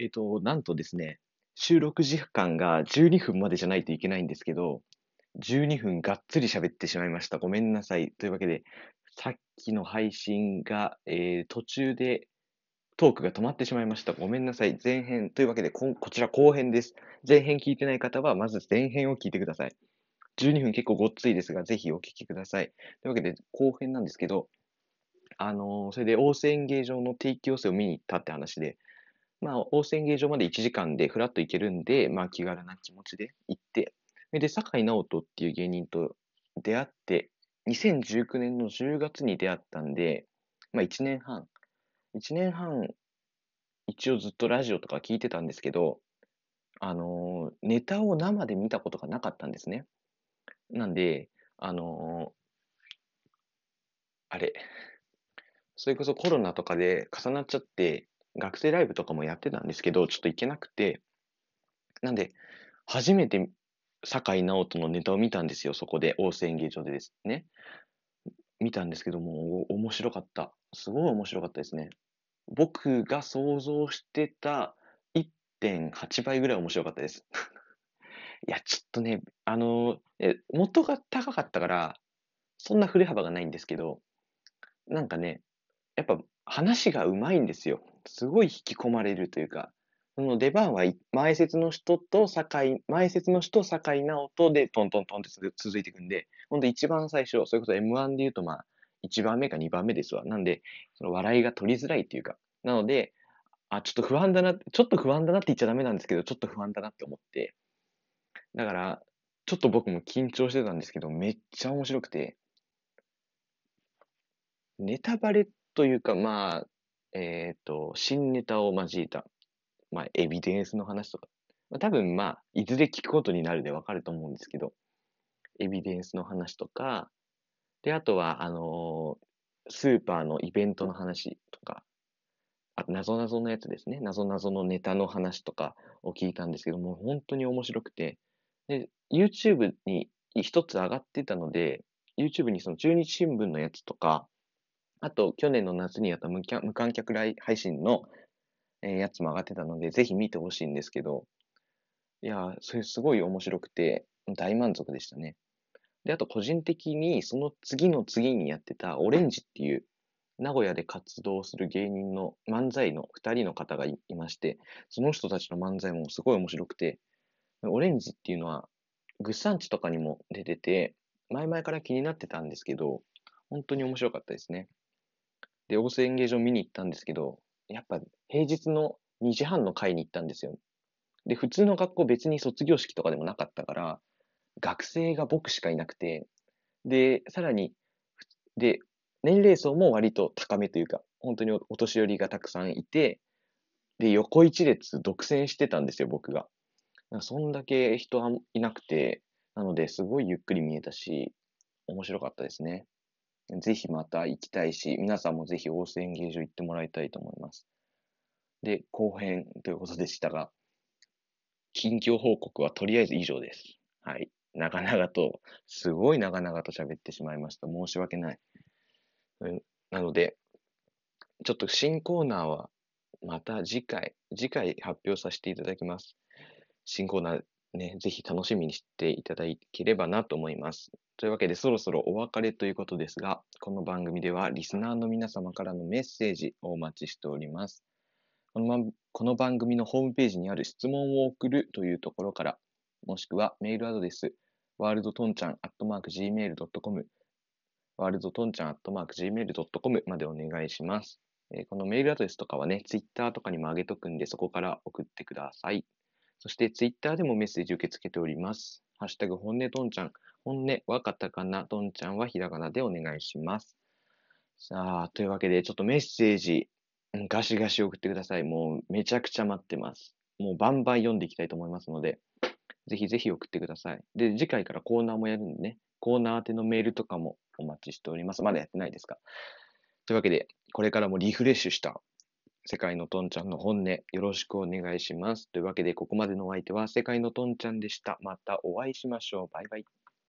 えっと、なんとですね、収録時間が12分までじゃないといけないんですけど、12分がっつり喋ってしまいました。ごめんなさい。というわけで、さっきの配信が、えー途中でトークが止まってしまいました。ごめんなさい。前編。というわけで、ここちら後編です。前編聞いてない方は、まず前編を聞いてください。12分結構ごっついですが、ぜひお聞きください。というわけで、後編なんですけど、あのーそれで、大瀬演芸場の定期寄せを見に行ったって話で、まあ、大瀬演芸場まで1時間でフラッと行けるんで、まあ、気軽な気持ちで行って、で、酒井直人っていう芸人と出会って、2019年の10月に出会ったんで、まあ、1年半、1年半、一応ずっとラジオとか聞いてたんですけど、あのネタを生で見たことがなかったんですね。なんで、あのあれ、それこそコロナとかで重なっちゃって、学生ライブとかもやってたんですけど、ちょっと行けなくて、なんで、初めて酒井直人のネタを見たんですよ、そこで、大瀬演芸場でですね。見たんですけども、面白かった。すごい面白かったですね。僕が想像してた1.8倍ぐらい面白かったです。いや、ちょっとね、あの、元が高かったから、そんな振れ幅がないんですけど、なんかね、やっぱ話がうまいんですよ。すごい引き込まれるというか、その出番はい前説の人と酒井、前説の人、酒井直人でトントントンって続続いていくんで、ほんと一番最初、それこそ M1 で言うとまあ、1番目か2番目ですわ。なんで、その笑いが取りづらいというか、なので、あ、ちょっと不安だな、ちょっと不安だなって言っちゃダメなんですけど、ちょっと不安だなって思って、だから、ちょっと僕も緊張してたんですけど、めっちゃ面白くて、ネタバレというか、まあ、えっ、と、新ネタを交えた、まあ、エビデンスの話とか、まあ、多分まあ、いずれ聞くことになるでわかると思うんですけど、エビデンスの話とか、で、あとは、あのースーパーのイベントの話とか、あと、なぞなぞのやつですね。なぞなぞのネタの話とかを聞いたんですけども、本当に面白くて、で、YouTube に一つ上がってたので、YouTube にその中日新聞のやつとか、あと、去年の夏にやった無観客ライ配信の、えやつも上がってたので、ぜひ見てほしいんですけど、いや、それすごい面白くて、大満足でしたね。で、あと個人的にその次の次にやってたオレンジっていう名古屋で活動する芸人の漫才の2人の方がいいまして、その人たちの漫才もすごい面白くて、オレンジっていうのは、グッサンチとかにも出てて、前々から気になってたんですけど、本当に面白かったですね。で、大瀬演芸場見に行ったんですけど、やっぱ平日の2時半の会に行ったんですよ。で、普通の学校別に卒業式とかでもなかったから、学生が僕しかいなくて、で、さらに、で、年齢層も割と高めというか、本当にお年寄りがたくさんいて、で、横一列独占してたんですよ、僕が。そんだけ人はいなくて、なので、すごいゆっくり見えたし、面白かったですね。ぜひまた行きたいし、皆さんもぜひ大瀬演芸場行ってもらいたいと思います。で、後編ということでしたが、近況報告はとりあえず以上です。はい。長々と、すごい長々と喋ってしまいました。申し訳ない。なので、ちょっと新コーナーはまた次回、次回発表させていただきます。新コーナーね、ぜひ楽しみにしていただければなと思います。というわけで、そろそろお別れということですが、この番組ではリスナーの皆様からのメッセージをお待ちしております。このまこの番組のホームページにある質問を送るというところから、もしくはメールアドレス、ワールドトンちゃんアットマーク Gmail.com、ワールドトンちゃんアットマーク Gmail.com までお願いします。えこのメールアドレスとかはね、ツイッターとかにも上げとくんで、そこから送ってください。そしてツイッターでもメッセージ受け付けております。ハッシュタグ本音トンちゃん、本音はカタカナ、トンちゃんはひらがなでお願いします。さあ、というわけで、ちょっとメッセージ、ガシガシ送ってください。もうめちゃくちゃ待ってます。もうバンバン読んでいきたいと思いますので、ぜひぜひ送ってください。で、次回からコーナーもやるんでね、コーナー宛てのメールとかもお待ちしております。まだやってないですかというわけで、これからもリフレッシュした世界のトンちゃんの本音、よろしくお願いします。というわけで、ここまでのお相手は世界のトンちゃんでした。またお会いしましょう。バイバイ。